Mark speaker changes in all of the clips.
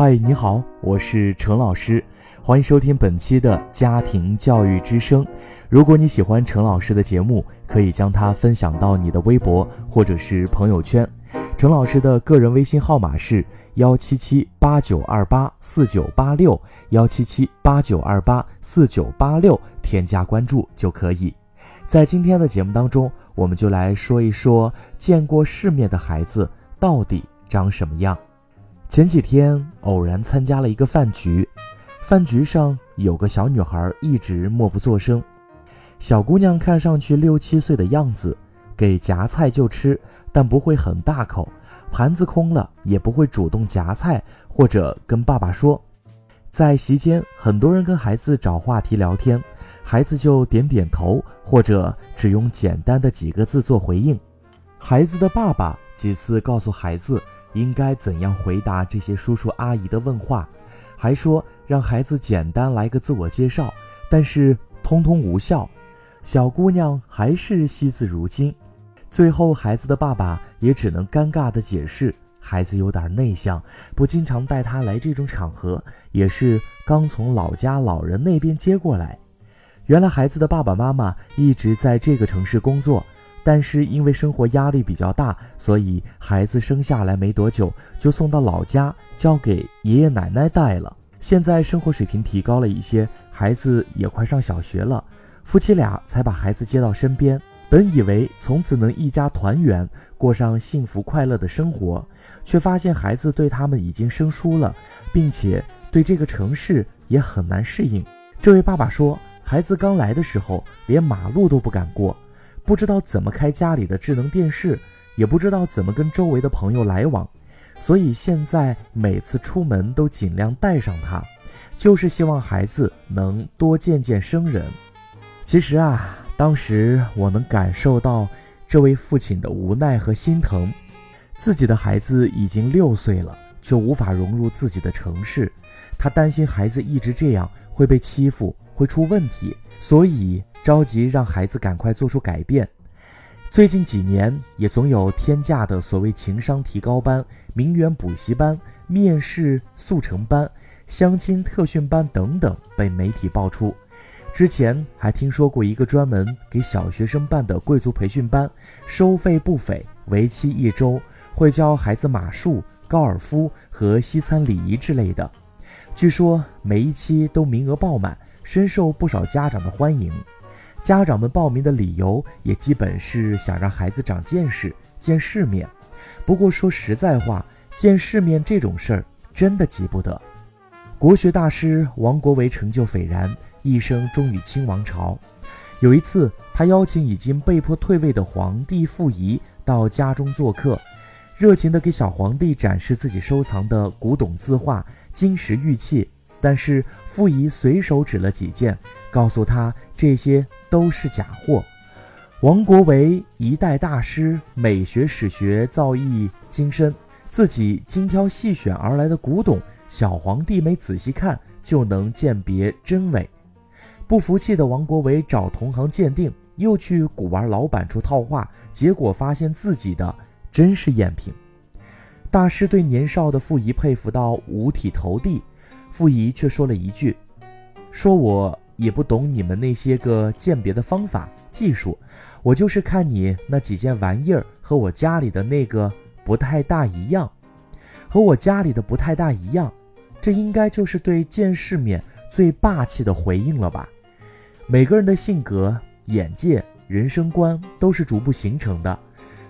Speaker 1: 嗨，你好，我是陈老师，欢迎收听本期的家庭教育之声。如果你喜欢陈老师的节目，可以将它分享到你的微博或者是朋友圈。陈老师的个人微信号码是幺七七八九二八四九八六幺七七八九二八四九八六，添加关注就可以。在今天的节目当中，我们就来说一说见过世面的孩子到底长什么样。前几天偶然参加了一个饭局，饭局上有个小女孩一直默不作声。小姑娘看上去六七岁的样子，给夹菜就吃，但不会很大口。盘子空了也不会主动夹菜或者跟爸爸说。在席间，很多人跟孩子找话题聊天，孩子就点点头或者只用简单的几个字做回应。孩子的爸爸几次告诉孩子。应该怎样回答这些叔叔阿姨的问话？还说让孩子简单来个自我介绍，但是通通无效。小姑娘还是惜字如金。最后，孩子的爸爸也只能尴尬地解释：孩子有点内向，不经常带他来这种场合，也是刚从老家老人那边接过来。原来，孩子的爸爸妈妈一直在这个城市工作。但是因为生活压力比较大，所以孩子生下来没多久就送到老家，交给爷爷奶奶带了。现在生活水平提高了一些，孩子也快上小学了，夫妻俩才把孩子接到身边。本以为从此能一家团圆，过上幸福快乐的生活，却发现孩子对他们已经生疏了，并且对这个城市也很难适应。这位爸爸说，孩子刚来的时候连马路都不敢过。不知道怎么开家里的智能电视，也不知道怎么跟周围的朋友来往，所以现在每次出门都尽量带上它，就是希望孩子能多见见生人。其实啊，当时我能感受到这位父亲的无奈和心疼，自己的孩子已经六岁了，却无法融入自己的城市，他担心孩子一直这样会被欺负，会出问题，所以。着急让孩子赶快做出改变。最近几年，也总有天价的所谓情商提高班、名媛补习班、面试速成班、相亲特训班等等被媒体爆出。之前还听说过一个专门给小学生办的贵族培训班，收费不菲，为期一周，会教孩子马术、高尔夫和西餐礼仪之类的。据说每一期都名额爆满，深受不少家长的欢迎。家长们报名的理由也基本是想让孩子长见识、见世面。不过说实在话，见世面这种事儿真的急不得。国学大师王国维成就斐然，一生忠于清王朝。有一次，他邀请已经被迫退位的皇帝溥仪到家中做客，热情地给小皇帝展示自己收藏的古董字画、金石玉器。但是傅仪随手指了几件，告诉他这些都是假货。王国维一代大师，美学史学造诣精深，自己精挑细选而来的古董，小皇帝没仔细看就能鉴别真伪。不服气的王国维找同行鉴定，又去古玩老板处套话，结果发现自己的真是赝品。大师对年少的傅仪佩服到五体投地。傅仪却说了一句：“说我也不懂你们那些个鉴别的方法技术，我就是看你那几件玩意儿和我家里的那个不太大一样，和我家里的不太大一样，这应该就是对见世面最霸气的回应了吧？每个人的性格、眼界、人生观都是逐步形成的，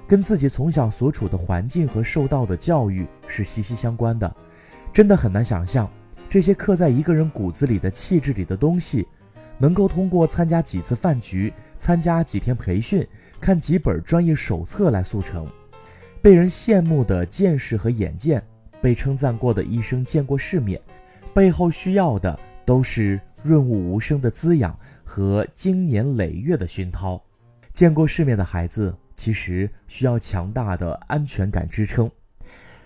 Speaker 1: 跟自己从小所处的环境和受到的教育是息息相关的，真的很难想象。”这些刻在一个人骨子里的气质里的东西，能够通过参加几次饭局、参加几天培训、看几本专业手册来速成。被人羡慕的见识和眼见，被称赞过的一生见过世面，背后需要的都是润物无声的滋养和经年累月的熏陶。见过世面的孩子，其实需要强大的安全感支撑。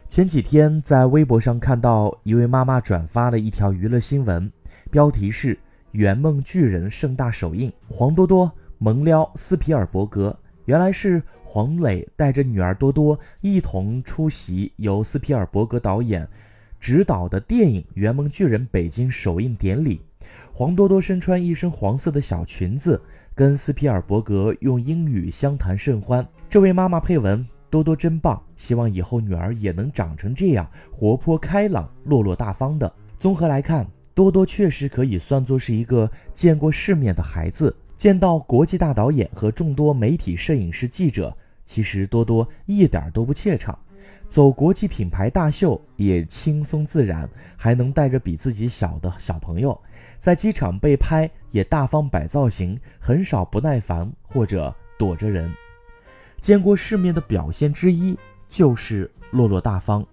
Speaker 1: 前几天在微博上看到一位妈妈转发了一条娱乐新闻，标题是“圆梦巨人盛大首映，黄多多萌撩斯皮尔伯格”。原来是黄磊带着女儿多多一同出席由斯皮尔伯格导演执导的电影《圆梦巨人》北京首映典礼，黄多多身穿一身黄色的小裙子，跟斯皮尔伯格用英语相谈甚欢。这位妈妈配文：“多多真棒，希望以后女儿也能长成这样活泼开朗、落落大方的。”综合来看，多多确实可以算作是一个见过世面的孩子。见到国际大导演和众多媒体、摄影师、记者，其实多多一点都不怯场，走国际品牌大秀也轻松自然，还能带着比自己小的小朋友，在机场被拍也大方摆造型，很少不耐烦或者躲着人。见过世面的表现之一就是落落大方。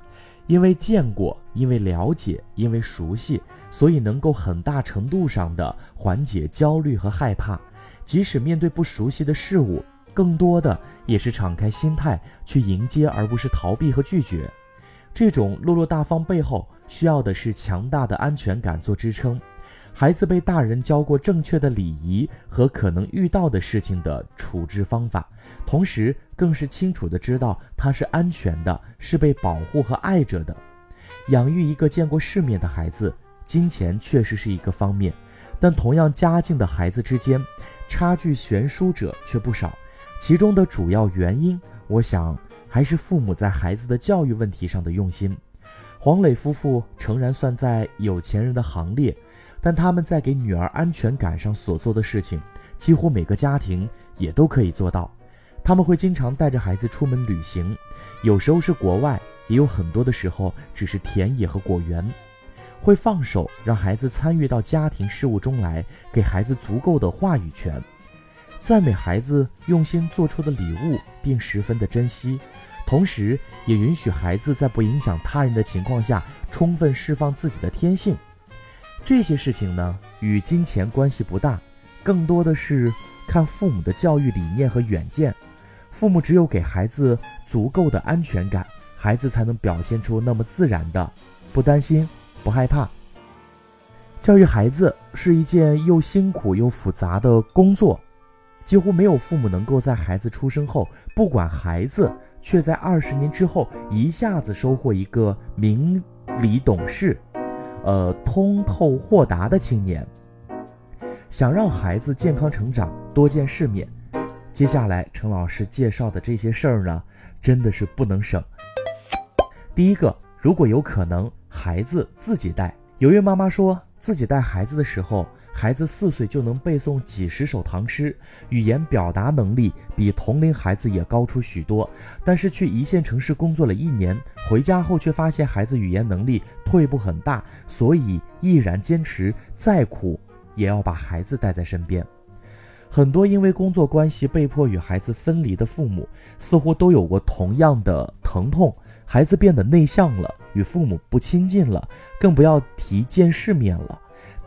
Speaker 1: 因为见过，因为了解，因为熟悉，所以能够很大程度上的缓解焦虑和害怕。即使面对不熟悉的事物，更多的也是敞开心态去迎接，而不是逃避和拒绝。这种落落大方背后，需要的是强大的安全感做支撑。孩子被大人教过正确的礼仪和可能遇到的事情的处置方法，同时更是清楚的知道他是安全的，是被保护和爱着的。养育一个见过世面的孩子，金钱确实是一个方面，但同样家境的孩子之间，差距悬殊者却不少。其中的主要原因，我想还是父母在孩子的教育问题上的用心。黄磊夫妇诚然算在有钱人的行列。但他们在给女儿安全感上所做的事情，几乎每个家庭也都可以做到。他们会经常带着孩子出门旅行，有时候是国外，也有很多的时候只是田野和果园。会放手让孩子参与到家庭事务中来，给孩子足够的话语权，赞美孩子用心做出的礼物，并十分的珍惜，同时也允许孩子在不影响他人的情况下，充分释放自己的天性。这些事情呢，与金钱关系不大，更多的是看父母的教育理念和远见。父母只有给孩子足够的安全感，孩子才能表现出那么自然的不担心、不害怕。教育孩子是一件又辛苦又复杂的工作，几乎没有父母能够在孩子出生后，不管孩子却在二十年之后一下子收获一个明理懂事。呃，通透豁达的青年，想让孩子健康成长，多见世面。接下来陈老师介绍的这些事儿呢，真的是不能省。第一个，如果有可能，孩子自己带。有位妈妈说自己带孩子的时候。孩子四岁就能背诵几十首唐诗，语言表达能力比同龄孩子也高出许多。但是去一线城市工作了一年，回家后却发现孩子语言能力退步很大，所以毅然坚持，再苦也要把孩子带在身边。很多因为工作关系被迫与孩子分离的父母，似乎都有过同样的疼痛：孩子变得内向了，与父母不亲近了，更不要提见世面了。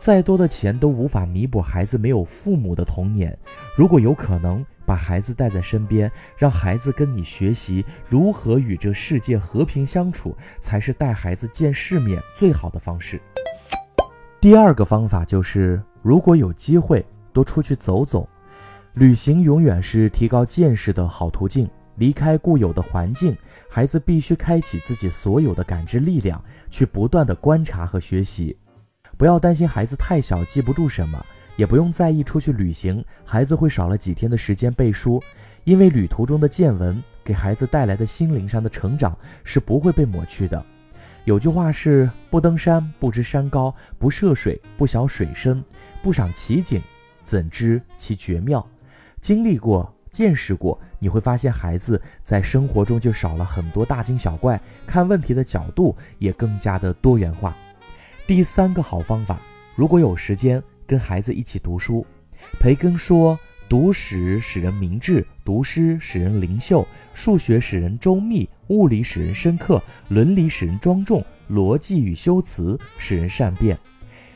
Speaker 1: 再多的钱都无法弥补孩子没有父母的童年。如果有可能，把孩子带在身边，让孩子跟你学习如何与这世界和平相处，才是带孩子见世面最好的方式。第二个方法就是，如果有机会，多出去走走。旅行永远是提高见识的好途径。离开固有的环境，孩子必须开启自己所有的感知力量，去不断的观察和学习。不要担心孩子太小记不住什么，也不用在意出去旅行孩子会少了几天的时间背书，因为旅途中的见闻给孩子带来的心灵上的成长是不会被抹去的。有句话是：不登山不知山高，不涉水不晓水深，不赏奇景怎知其绝妙？经历过、见识过，你会发现孩子在生活中就少了很多大惊小怪，看问题的角度也更加的多元化。第三个好方法，如果有时间跟孩子一起读书。培根说：“读史使人明智，读诗使人灵秀，数学使人周密，物理使人深刻，伦理使人庄重，逻辑与修辞使人善变。”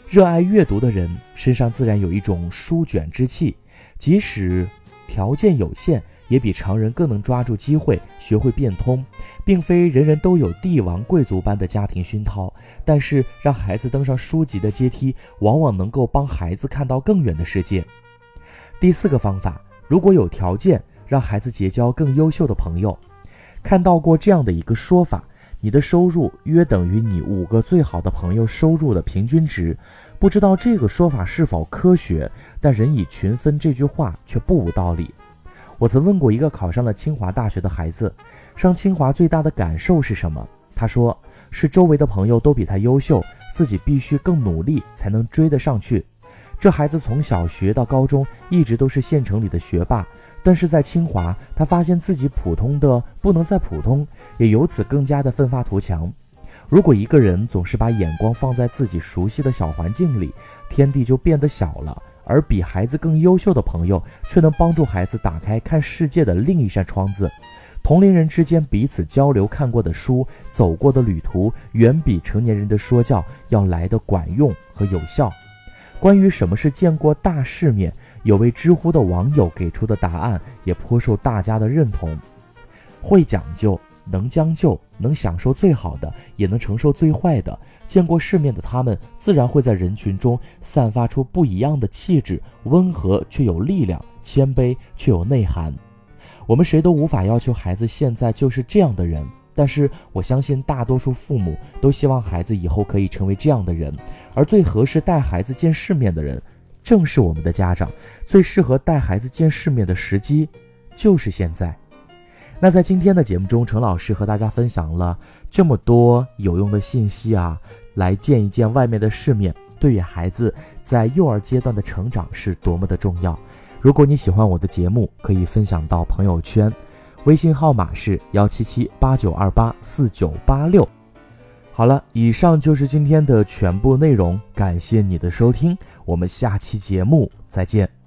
Speaker 1: 热爱阅读的人身上自然有一种书卷之气，即使条件有限。也比常人更能抓住机会，学会变通，并非人人都有帝王贵族般的家庭熏陶。但是，让孩子登上书籍的阶梯，往往能够帮孩子看到更远的世界。第四个方法，如果有条件，让孩子结交更优秀的朋友。看到过这样的一个说法：你的收入约等于你五个最好的朋友收入的平均值。不知道这个说法是否科学，但人以群分这句话却不无道理。我曾问过一个考上了清华大学的孩子，上清华最大的感受是什么？他说是周围的朋友都比他优秀，自己必须更努力才能追得上去。这孩子从小学到高中一直都是县城里的学霸，但是在清华，他发现自己普通的不能再普通，也由此更加的奋发图强。如果一个人总是把眼光放在自己熟悉的小环境里，天地就变得小了。而比孩子更优秀的朋友，却能帮助孩子打开看世界的另一扇窗子。同龄人之间彼此交流看过的书、走过的旅途，远比成年人的说教要来的管用和有效。关于什么是见过大世面，有位知乎的网友给出的答案也颇受大家的认同：会讲究。能将就，能享受最好的，也能承受最坏的。见过世面的他们，自然会在人群中散发出不一样的气质，温和却有力量，谦卑却有内涵。我们谁都无法要求孩子现在就是这样的人，但是我相信大多数父母都希望孩子以后可以成为这样的人。而最合适带孩子见世面的人，正是我们的家长。最适合带孩子见世面的时机，就是现在。那在今天的节目中，陈老师和大家分享了这么多有用的信息啊，来见一见外面的世面，对于孩子在幼儿阶段的成长是多么的重要。如果你喜欢我的节目，可以分享到朋友圈，微信号码是幺七七八九二八四九八六。好了，以上就是今天的全部内容，感谢你的收听，我们下期节目再见。